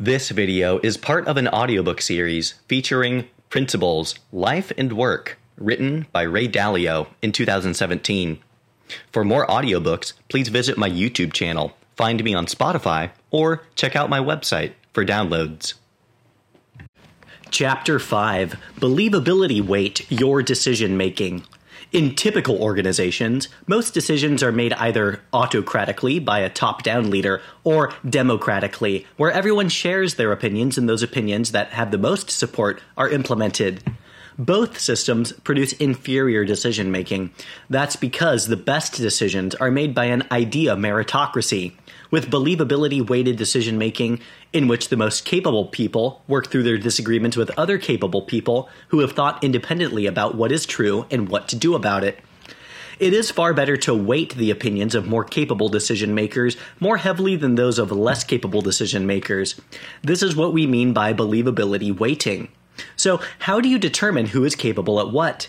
This video is part of an audiobook series featuring Principles, Life and Work, written by Ray Dalio in 2017. For more audiobooks, please visit my YouTube channel, find me on Spotify, or check out my website for downloads. Chapter 5 Believability Weight Your Decision Making. In typical organizations, most decisions are made either autocratically by a top down leader or democratically, where everyone shares their opinions and those opinions that have the most support are implemented. Both systems produce inferior decision making. That's because the best decisions are made by an idea meritocracy, with believability weighted decision making, in which the most capable people work through their disagreements with other capable people who have thought independently about what is true and what to do about it. It is far better to weight the opinions of more capable decision makers more heavily than those of less capable decision makers. This is what we mean by believability weighting. So, how do you determine who is capable at what?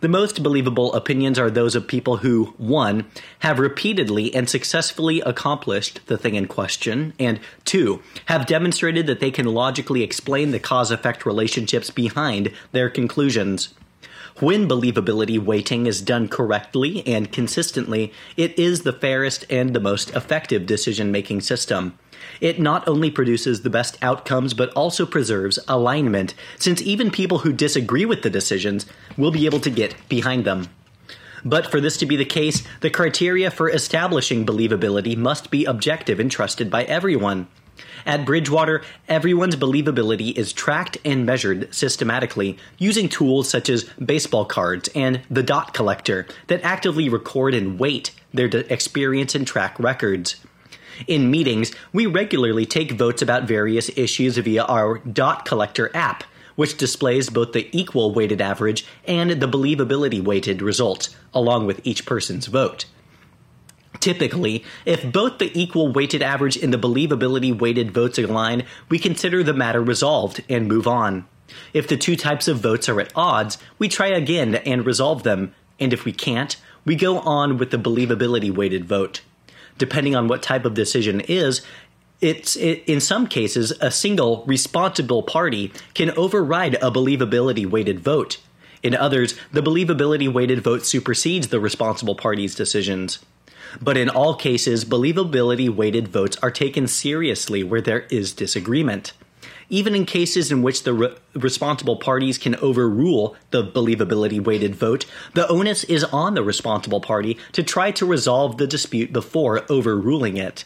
The most believable opinions are those of people who, 1. have repeatedly and successfully accomplished the thing in question, and 2. have demonstrated that they can logically explain the cause effect relationships behind their conclusions. When believability weighting is done correctly and consistently, it is the fairest and the most effective decision making system. It not only produces the best outcomes, but also preserves alignment, since even people who disagree with the decisions will be able to get behind them. But for this to be the case, the criteria for establishing believability must be objective and trusted by everyone. At Bridgewater, everyone's believability is tracked and measured systematically using tools such as baseball cards and the dot collector that actively record and weight their experience and track records. In meetings, we regularly take votes about various issues via our dot collector app, which displays both the equal weighted average and the believability weighted results, along with each person's vote. Typically, if both the equal weighted average and the believability weighted votes align, we consider the matter resolved and move on. If the two types of votes are at odds, we try again and resolve them, and if we can't, we go on with the believability weighted vote. Depending on what type of decision is, it's it, in some cases a single responsible party can override a believability weighted vote. In others, the believability weighted vote supersedes the responsible party's decisions. But in all cases, believability weighted votes are taken seriously where there is disagreement. Even in cases in which the re- responsible parties can overrule the believability weighted vote, the onus is on the responsible party to try to resolve the dispute before overruling it.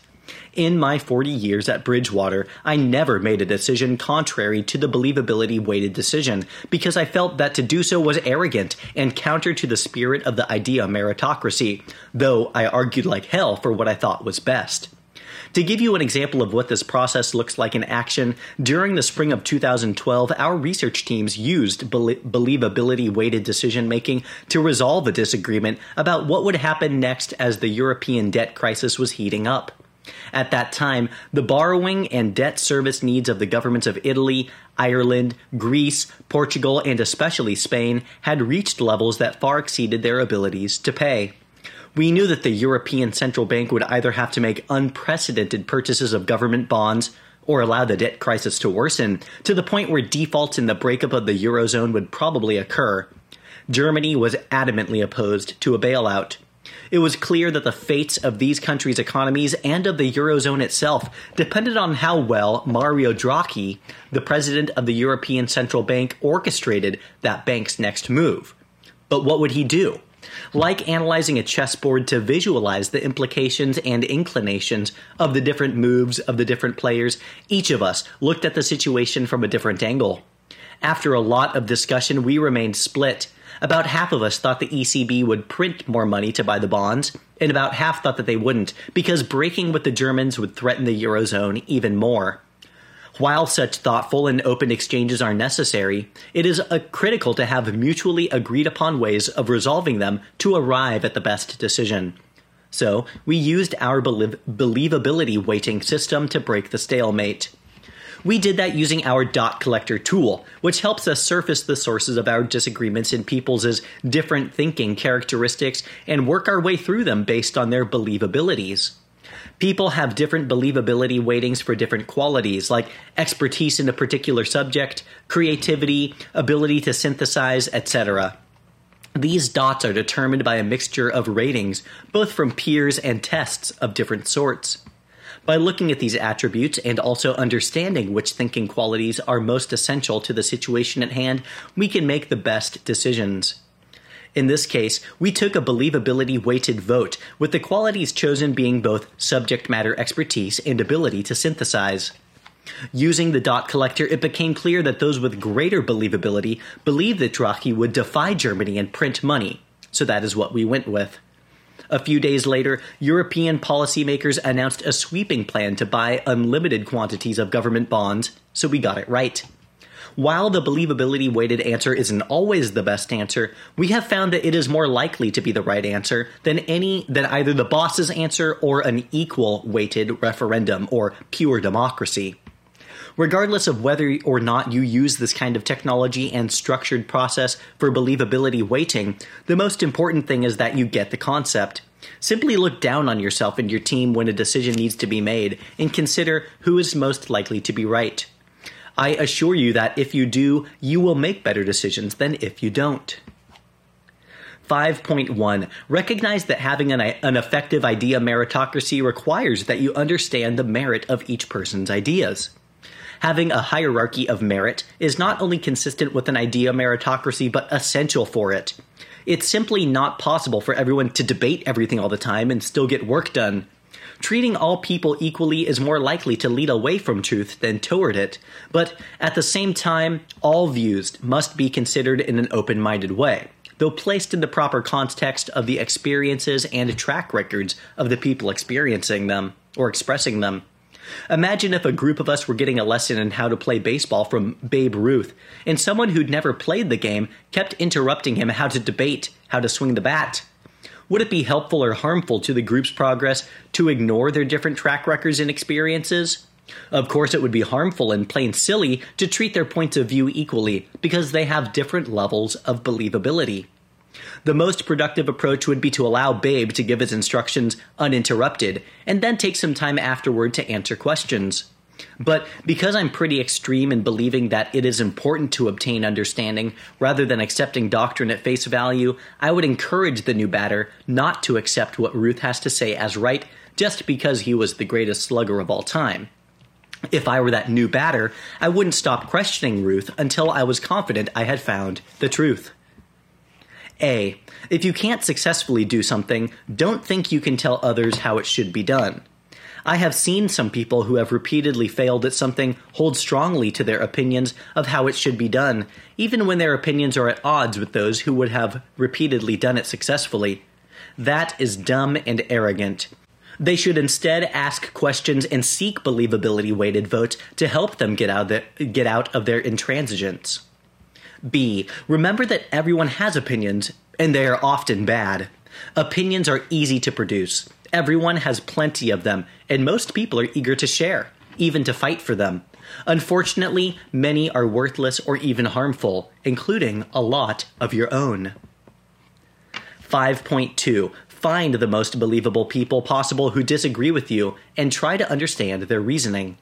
In my 40 years at Bridgewater, I never made a decision contrary to the believability weighted decision because I felt that to do so was arrogant and counter to the spirit of the idea meritocracy, though I argued like hell for what I thought was best. To give you an example of what this process looks like in action, during the spring of 2012, our research teams used believability weighted decision making to resolve a disagreement about what would happen next as the European debt crisis was heating up. At that time, the borrowing and debt service needs of the governments of Italy, Ireland, Greece, Portugal, and especially Spain had reached levels that far exceeded their abilities to pay. We knew that the European Central Bank would either have to make unprecedented purchases of government bonds or allow the debt crisis to worsen to the point where defaults in the breakup of the Eurozone would probably occur. Germany was adamantly opposed to a bailout. It was clear that the fates of these countries' economies and of the Eurozone itself depended on how well Mario Draghi, the president of the European Central Bank, orchestrated that bank's next move. But what would he do? Like analyzing a chessboard to visualize the implications and inclinations of the different moves of the different players, each of us looked at the situation from a different angle. After a lot of discussion, we remained split. About half of us thought the ECB would print more money to buy the bonds, and about half thought that they wouldn't, because breaking with the Germans would threaten the Eurozone even more. While such thoughtful and open exchanges are necessary, it is uh, critical to have mutually agreed upon ways of resolving them to arrive at the best decision. So, we used our believability weighting system to break the stalemate. We did that using our dot collector tool, which helps us surface the sources of our disagreements in people's different thinking characteristics and work our way through them based on their believabilities. People have different believability weightings for different qualities, like expertise in a particular subject, creativity, ability to synthesize, etc. These dots are determined by a mixture of ratings, both from peers and tests of different sorts. By looking at these attributes and also understanding which thinking qualities are most essential to the situation at hand, we can make the best decisions. In this case, we took a believability weighted vote, with the qualities chosen being both subject matter expertise and ability to synthesize. Using the dot collector, it became clear that those with greater believability believed that Draghi would defy Germany and print money, so that is what we went with. A few days later, European policymakers announced a sweeping plan to buy unlimited quantities of government bonds, so we got it right. While the believability weighted answer isn't always the best answer, we have found that it is more likely to be the right answer than any than either the boss's answer or an equal weighted referendum or pure democracy. Regardless of whether or not you use this kind of technology and structured process for believability weighting, the most important thing is that you get the concept. Simply look down on yourself and your team when a decision needs to be made and consider who is most likely to be right. I assure you that if you do, you will make better decisions than if you don't. 5.1 Recognize that having an, an, effective idea meritocracy requires that you understand the merit of each person's ideas. Having a hierarchy of merit is not only consistent with an idea meritocracy, but essential for it. It's simply not possible for everyone to debate everything all the time and still get work done. Treating all people equally is more likely to lead away from truth than toward it, but at the same time, all views must be considered in an open minded way, though placed in the proper context of the experiences and track records of the people experiencing them or expressing them. Imagine if a group of us were getting a lesson in how to play baseball from Babe Ruth, and someone who'd never played the game kept interrupting him how to debate how to swing the bat. Would it be helpful or harmful to the group's progress to ignore their different track records and experiences? Of course, it would be harmful and plain silly to treat their points of view equally because they have different levels of believability. The most productive approach would be to allow Babe to give his instructions uninterrupted and then take some time afterward to answer questions. But because I'm pretty extreme in believing that it is important to obtain understanding rather than accepting doctrine at face value, I would encourage the new batter not to accept what Ruth has to say as right just because he was the greatest slugger of all time. If I were that new batter, I wouldn't stop questioning Ruth until I was confident I had found the truth. A. If you can't successfully do something, don't think you can tell others how it should be done. I have seen some people who have repeatedly failed at something hold strongly to their opinions of how it should be done, even when their opinions are at odds with those who would have repeatedly done it successfully. That is dumb and arrogant. They should instead ask questions and seek believability weighted votes to help them get out, the, get out of their intransigence. B. Remember that everyone has opinions, and they are often bad. Opinions are easy to produce. Everyone has plenty of them, and most people are eager to share, even to fight for them. Unfortunately, many are worthless or even harmful, including a lot of your own. 5.2 Find the most believable people possible who disagree with you and try to understand their reasoning.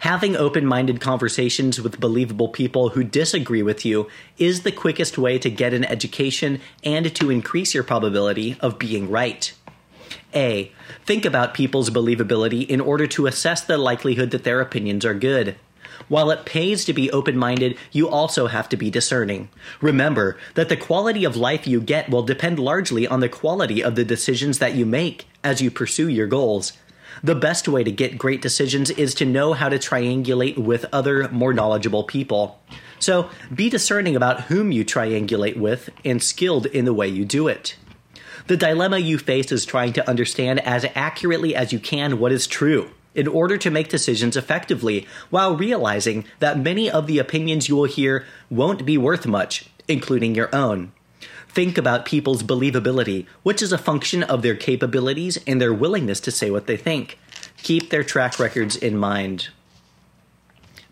Having open minded conversations with believable people who disagree with you is the quickest way to get an education and to increase your probability of being right. A. Think about people's believability in order to assess the likelihood that their opinions are good. While it pays to be open minded, you also have to be discerning. Remember that the quality of life you get will depend largely on the quality of the decisions that you make as you pursue your goals. The best way to get great decisions is to know how to triangulate with other, more knowledgeable people. So be discerning about whom you triangulate with and skilled in the way you do it. The dilemma you face is trying to understand as accurately as you can what is true in order to make decisions effectively, while realizing that many of the opinions you will hear won't be worth much, including your own. Think about people's believability, which is a function of their capabilities and their willingness to say what they think. Keep their track records in mind.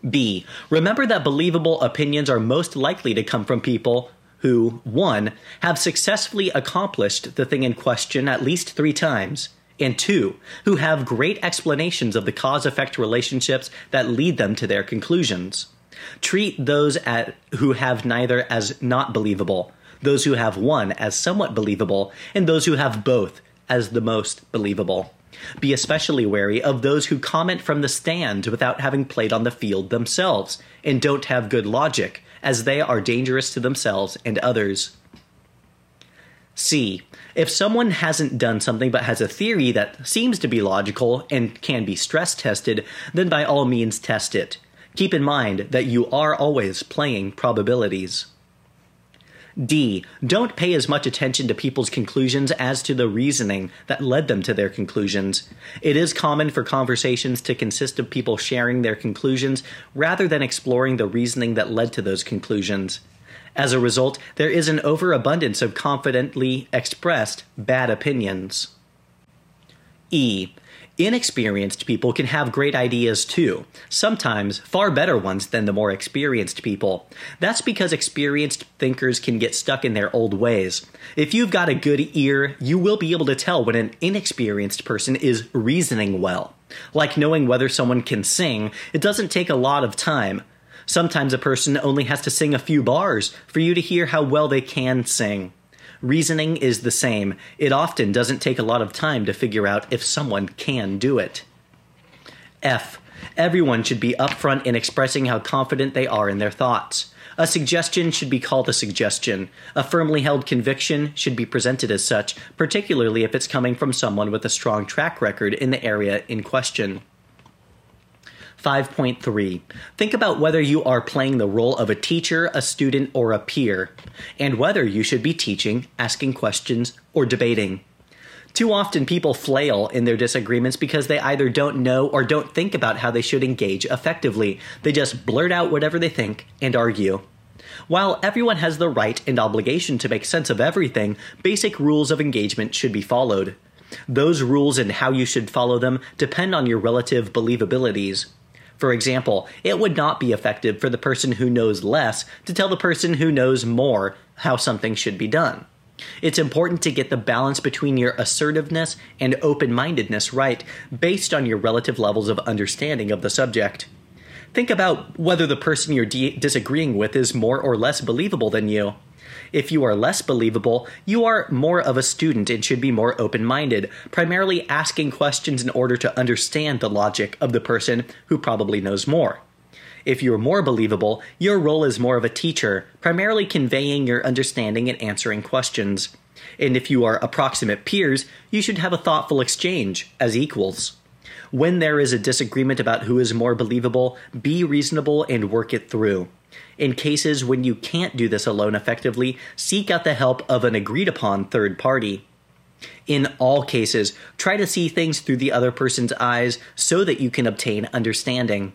B. Remember that believable opinions are most likely to come from people who, 1. have successfully accomplished the thing in question at least three times, And two, who have great explanations of the cause effect relationships that lead them to their conclusions. Treat those at, who have neither as not believable, those who have one as somewhat believable, and those who have both as the most believable. Be especially wary of those who comment from the stand without having played on the field themselves and don't have good logic, as they are dangerous to themselves and others. C. If someone hasn't done something but has a theory that seems to be logical and can be stress tested, then by all means test it. Keep in mind that you are always playing probabilities. D. Don't pay as much attention to people's conclusions as to the reasoning that led them to their conclusions. It is common for conversations to consist of people sharing their conclusions rather than exploring the reasoning that led to those conclusions. As a result, there is an overabundance of confidently expressed bad opinions. E. Inexperienced people can have great ideas too, sometimes far better ones than the more experienced people. That's because experienced thinkers can get stuck in their old ways. If you've got a good ear, you will be able to tell when an inexperienced person is reasoning well. Like knowing whether someone can sing, it doesn't take a lot of time. Sometimes a person only has to sing a few bars for you to hear how well they can sing. Reasoning is the same. It often doesn't take a lot of time to figure out if someone can do it. F. Everyone should be upfront in expressing how confident they are in their thoughts. A suggestion should be called a suggestion. A firmly held conviction should be presented as such, particularly if it's coming from someone with a strong track record in the area in question. 5.3. Think about whether you are playing the role of a teacher, a student, or a peer, and whether you should be teaching, asking questions, or debating. Too often, people flail in their disagreements because they either don't know or don't think about how they should engage effectively. They just blurt out whatever they think and argue. While everyone has the right and obligation to make sense of everything, basic rules of engagement should be followed. Those rules and how you should follow them depend on your relative believabilities. For example, it would not be effective for the person who knows less to tell the person who knows more how something should be done. It's important to get the balance between your assertiveness and open mindedness right based on your relative levels of understanding of the subject. Think about whether the person you're de- disagreeing with is more or less believable than you. If you are less believable, you are more of a student and should be more open minded, primarily asking questions in order to understand the logic of the person who probably knows more. If you're more believable, your role is more of a teacher, primarily conveying your understanding and answering questions. And if you are approximate peers, you should have a thoughtful exchange as equals. When there is a disagreement about who is more believable, be reasonable and work it through. In cases when you can't do this alone effectively, seek out the help of an agreed upon third party. In all cases, try to see things through the other person's eyes so that you can obtain understanding.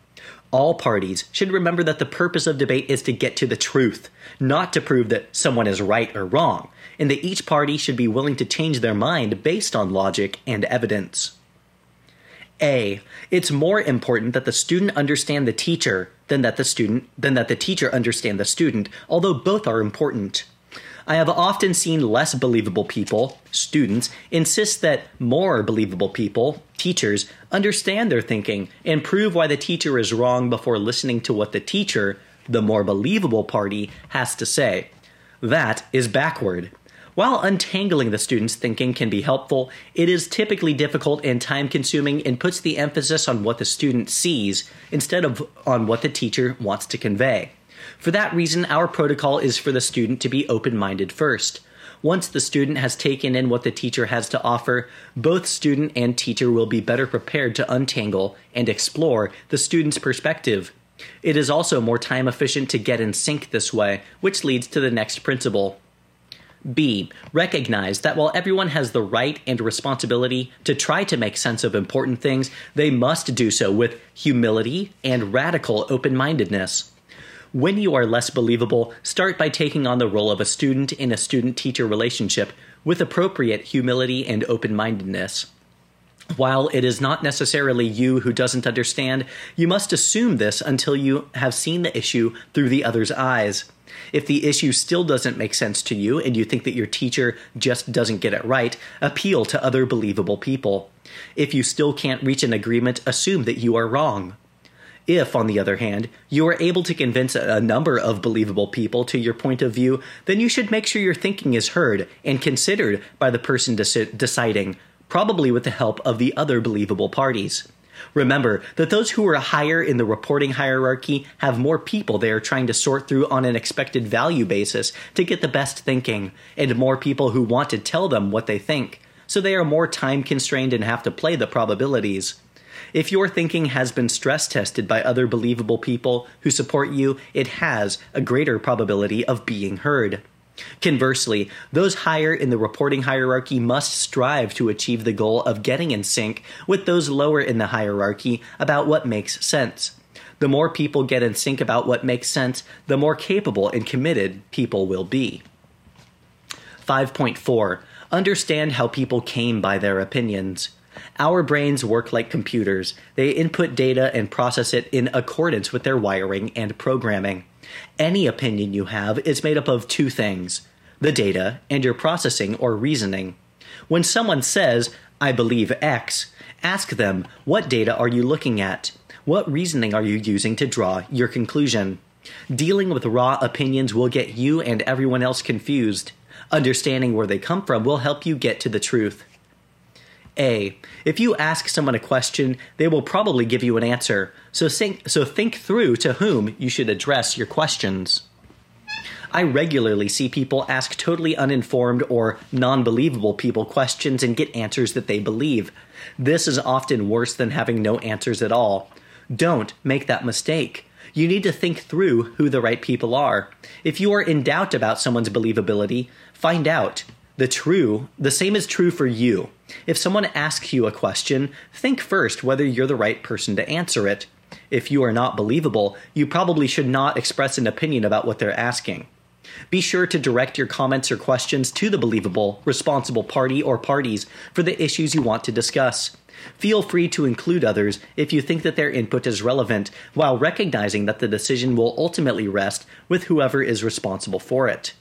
All parties should remember that the purpose of debate is to get to the truth, not to prove that someone is right or wrong, and that each party should be willing to change their mind based on logic and evidence. A. It's more important that the student understand the teacher than that the student than that the teacher understand the student, although both are important. I have often seen less believable people, students, insist that more believable people, teachers, understand their thinking and prove why the teacher is wrong before listening to what the teacher, the more believable party, has to say. That is backward. While untangling the student's thinking can be helpful, it is typically difficult and time consuming and puts the emphasis on what the student sees instead of on what the teacher wants to convey. For that reason, our protocol is for the student to be open minded first. Once the student has taken in what the teacher has to offer, both student and teacher will be better prepared to untangle and explore the student's perspective. It is also more time efficient to get in sync this way, which leads to the next principle. B. Recognize that while everyone has the right and responsibility to try to make sense of important things, they must do so with humility and radical open mindedness. When you are less believable, start by taking on the role of a student in a student teacher relationship with appropriate humility and open mindedness. While it is not necessarily you who doesn't understand, you must assume this until you have seen the issue through the other's eyes. If the issue still doesn't make sense to you and you think that your teacher just doesn't get it right, appeal to other believable people. If you still can't reach an agreement, assume that you are wrong. If, on the other hand, you are able to convince a number of believable people to your point of view, then you should make sure your thinking is heard and considered by the person deci- deciding, probably with the help of the other believable parties. Remember that those who are higher in the reporting hierarchy have more people they are trying to sort through on an expected value basis to get the best thinking, and more people who want to tell them what they think, so they are more time constrained and have to play the probabilities. If your thinking has been stress tested by other believable people who support you, it has a greater probability of being heard. Conversely, those higher in the reporting hierarchy must strive to achieve the goal of getting in sync with those lower in the hierarchy about what makes sense. The more people get in sync about what makes sense, the more capable and committed people will be. 5.4 Understand how people came by their opinions. Our brains work like computers. They input data and process it in accordance with their wiring and programming. Any opinion you have is made up of two things the data and your processing or reasoning. When someone says, I believe X, ask them, What data are you looking at? What reasoning are you using to draw your conclusion? Dealing with raw opinions will get you and everyone else confused. Understanding where they come from will help you get to the truth. A. If you ask someone a question, they will probably give you an answer, so think, so think through to whom you should address your questions. I regularly see people ask totally uninformed or non believable people questions and get answers that they believe. This is often worse than having no answers at all. Don't make that mistake. You need to think through who the right people are. If you are in doubt about someone's believability, find out. The true, the same is true for you. If someone asks you a question, think first whether you're the right person to answer it. If you are not believable, you probably should not express an opinion about what they're asking. Be sure to direct your comments or questions to the believable, responsible party or parties for the issues you want to discuss. Feel free to include others if you think that their input is relevant, while recognizing that the decision will ultimately rest with whoever is responsible for it.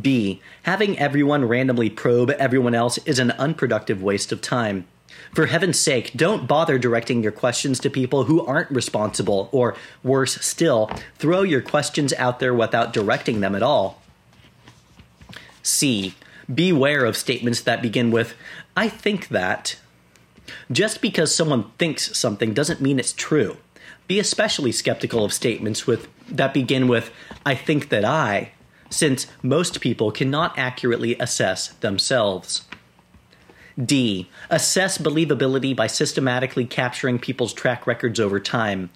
B. Having everyone randomly probe everyone else is an unproductive waste of time. For heaven's sake, don't bother directing your questions to people who aren't responsible, or worse still, throw your questions out there without directing them at all. C. Beware of statements that begin with, I think that. Just because someone thinks something doesn't mean it's true. Be especially skeptical of statements with that begin with, I think that I, since most people cannot accurately assess themselves. D. Assess believability by systematically capturing people's track records over time.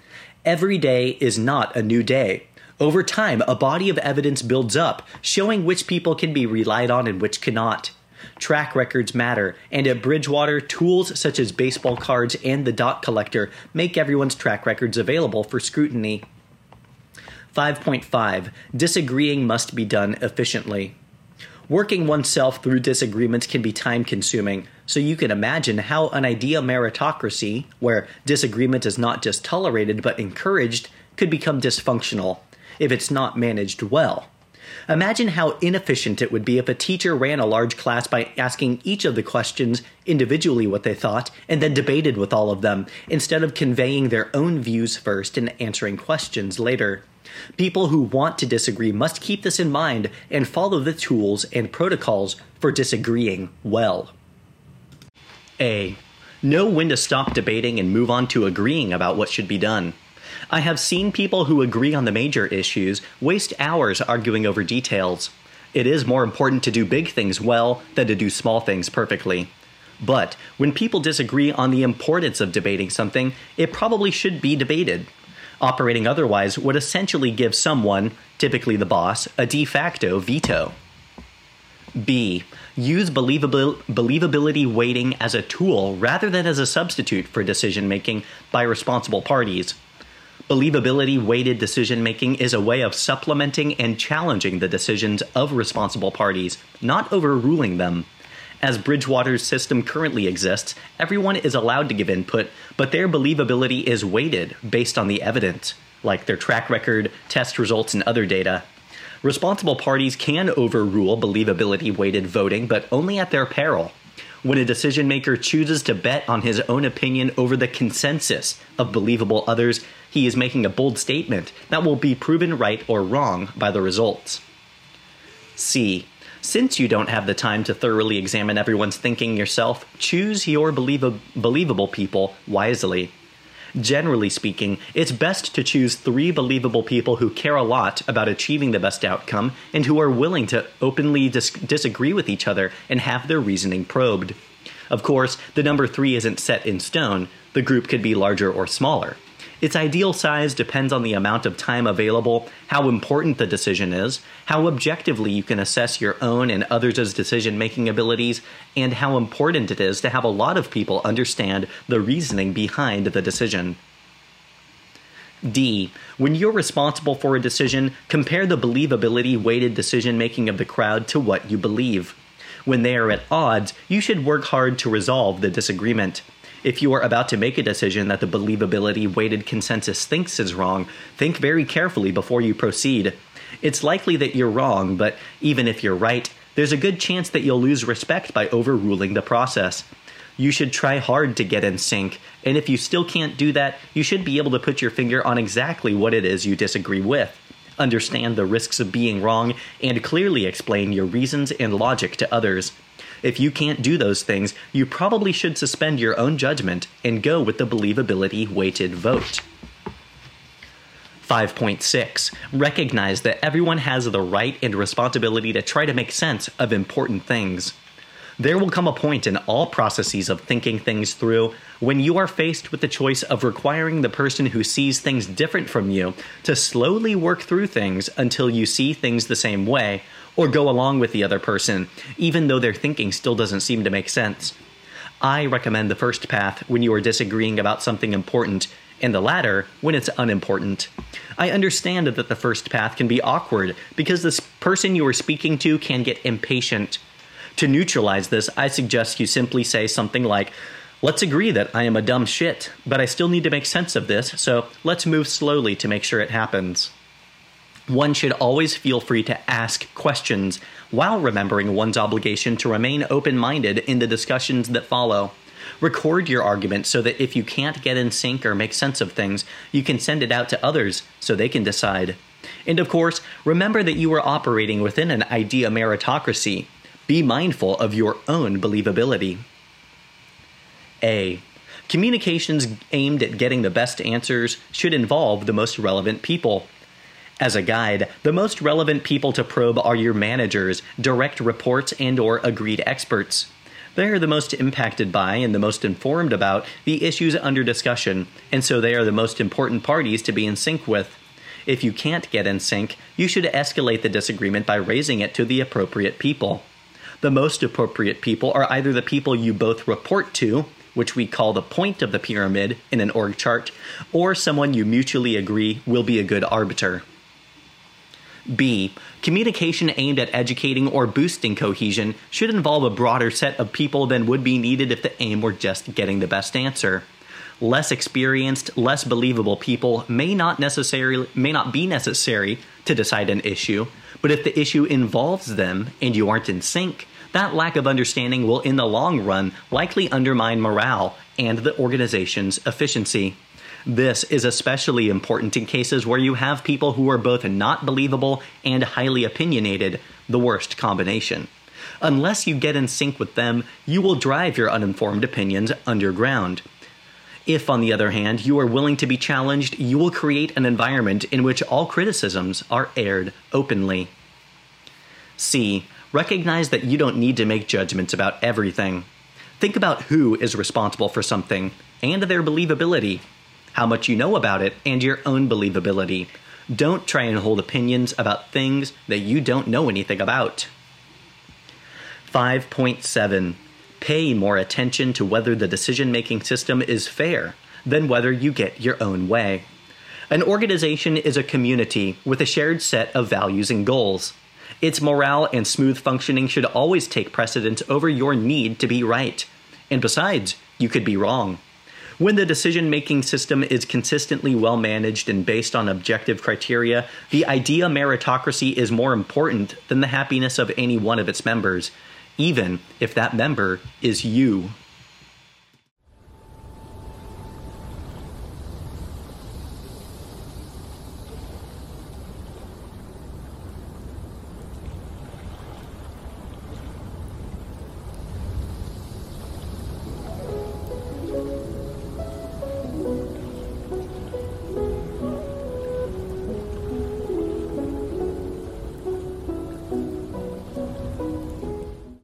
Every day is not a new day. Over time, a body of evidence builds up, showing which people can be relied on and which cannot. Track records matter, and at Bridgewater, tools such as baseball cards and the dot collector make everyone's track records available for scrutiny. 5.5 Disagreeing must be done efficiently. Working oneself through disagreements can be time consuming, so you can imagine how an idea meritocracy, where disagreement is not just tolerated but encouraged, could become dysfunctional if it's not managed well. Imagine how inefficient it would be if a teacher ran a large class by asking each of the questions individually what they thought and then debated with all of them, instead of conveying their own views first and answering questions later. People who want to disagree must keep this in mind and follow the tools and protocols for disagreeing well. A. Know when to stop debating and move on to agreeing about what should be done. I have seen people who agree on the major issues waste hours arguing over details. It is more important to do big things well than to do small things perfectly. But when people disagree on the importance of debating something, it probably should be debated. Operating otherwise would essentially give someone, typically the boss, a de facto veto. B. Use believability weighting as a tool rather than as a substitute for decision making by responsible parties. Believability weighted decision making is a way of supplementing and challenging the decisions of responsible parties, not overruling them. As Bridgewater's system currently exists, everyone is allowed to give input, but their believability is weighted based on the evidence, like their track record, test results, and other data. Responsible parties can overrule believability weighted voting, but only at their peril. When a decision maker chooses to bet on his own opinion over the consensus of believable others, he is making a bold statement that will be proven right or wrong by the results. C. Since you don't have the time to thoroughly examine everyone's thinking yourself, choose your believ- believable people wisely. Generally speaking, it's best to choose three believable people who care a lot about achieving the best outcome and who are willing to openly dis- disagree with each other and have their reasoning probed. Of course, the number three isn't set in stone, the group could be larger or smaller. Its ideal size depends on the amount of time available, how important the decision is, how objectively you can assess your own and others' decision making abilities, and how important it is to have a lot of people understand the reasoning behind the decision. D. When you're responsible for a decision, compare the believability weighted decision making of the crowd to what you believe. When they are at odds, you should work hard to resolve the disagreement. If you are about to make a decision that the believability weighted consensus thinks is wrong, think very carefully before you proceed. It's likely that you're wrong, but even if you're right, there's a good chance that you'll lose respect by overruling the process. You should try hard to get in sync, and if you still can't do that, you should be able to put your finger on exactly what it is you disagree with. Understand the risks of being wrong, and clearly explain your reasons and logic to others. If you can't do those things, you probably should suspend your own judgment and go with the believability weighted vote. 5.6 Recognize that everyone has the right and responsibility to try to make sense of important things. There will come a point in all processes of thinking things through when you are faced with the choice of requiring the person who sees things different from you to slowly work through things until you see things the same way, or go along with the other person, even though their thinking still doesn't seem to make sense. I recommend the first path when you are disagreeing about something important, and the latter when it's unimportant. I understand that the first path can be awkward because this person you are speaking to can get impatient. To neutralize this, I suggest you simply say something like, Let's agree that I am a dumb shit, but I still need to make sense of this, so let's move slowly to make sure it happens one should always feel free to ask questions while remembering one's obligation to remain open minded in the discussions that follow. Record your argument so that if you can't get in sync or make sense of things, you can send it out to others so they can decide. And of course, remember that you are operating within an idea meritocracy. Be mindful of your own believability. A. Communications aimed at getting the best answers should involve the most relevant people. As a guide, the most relevant people to probe are your managers, direct reports, and or agreed experts. They are the most impacted by and the most informed about the issues under discussion, and so they are the most important parties to be in sync with. If you can't get in sync, you should escalate the disagreement by raising it to the appropriate people. The most appropriate people are either the people you both report to, which we call the point of the pyramid in an org chart, or someone you mutually agree will be a good arbiter. B. Communication aimed at educating or boosting cohesion should involve a broader set of people than would be needed if the aim were just getting the best answer. Less experienced, less believable people may not necessarily may not be necessary to decide an issue, but if the issue involves them and you aren't in sync, that lack of understanding will in the long run likely undermine morale and the organization's efficiency. This is especially important in cases where you have people who are both not believable and highly opinionated, the worst combination. Unless you get in sync with them, you will drive your uninformed opinions underground. If, on the other hand, you are willing to be challenged, you will create an environment in which all criticisms are aired openly. C. Recognize that you don't need to make judgments about everything. Think about who is responsible for something and their believability how much you know about it, and your own believability. Don't try and hold opinions about things that you don't know anything about. 5.7 Pay more attention to whether the decision making system is fair than whether you get your own way. An organization is a community with a shared set of values and goals. Its morale and smooth functioning should always take precedence over your need to be right. And besides, you could be wrong. When the decision making system is consistently well managed and based on objective criteria, the idea meritocracy is more important than the happiness of any one of its members, even if that member is you.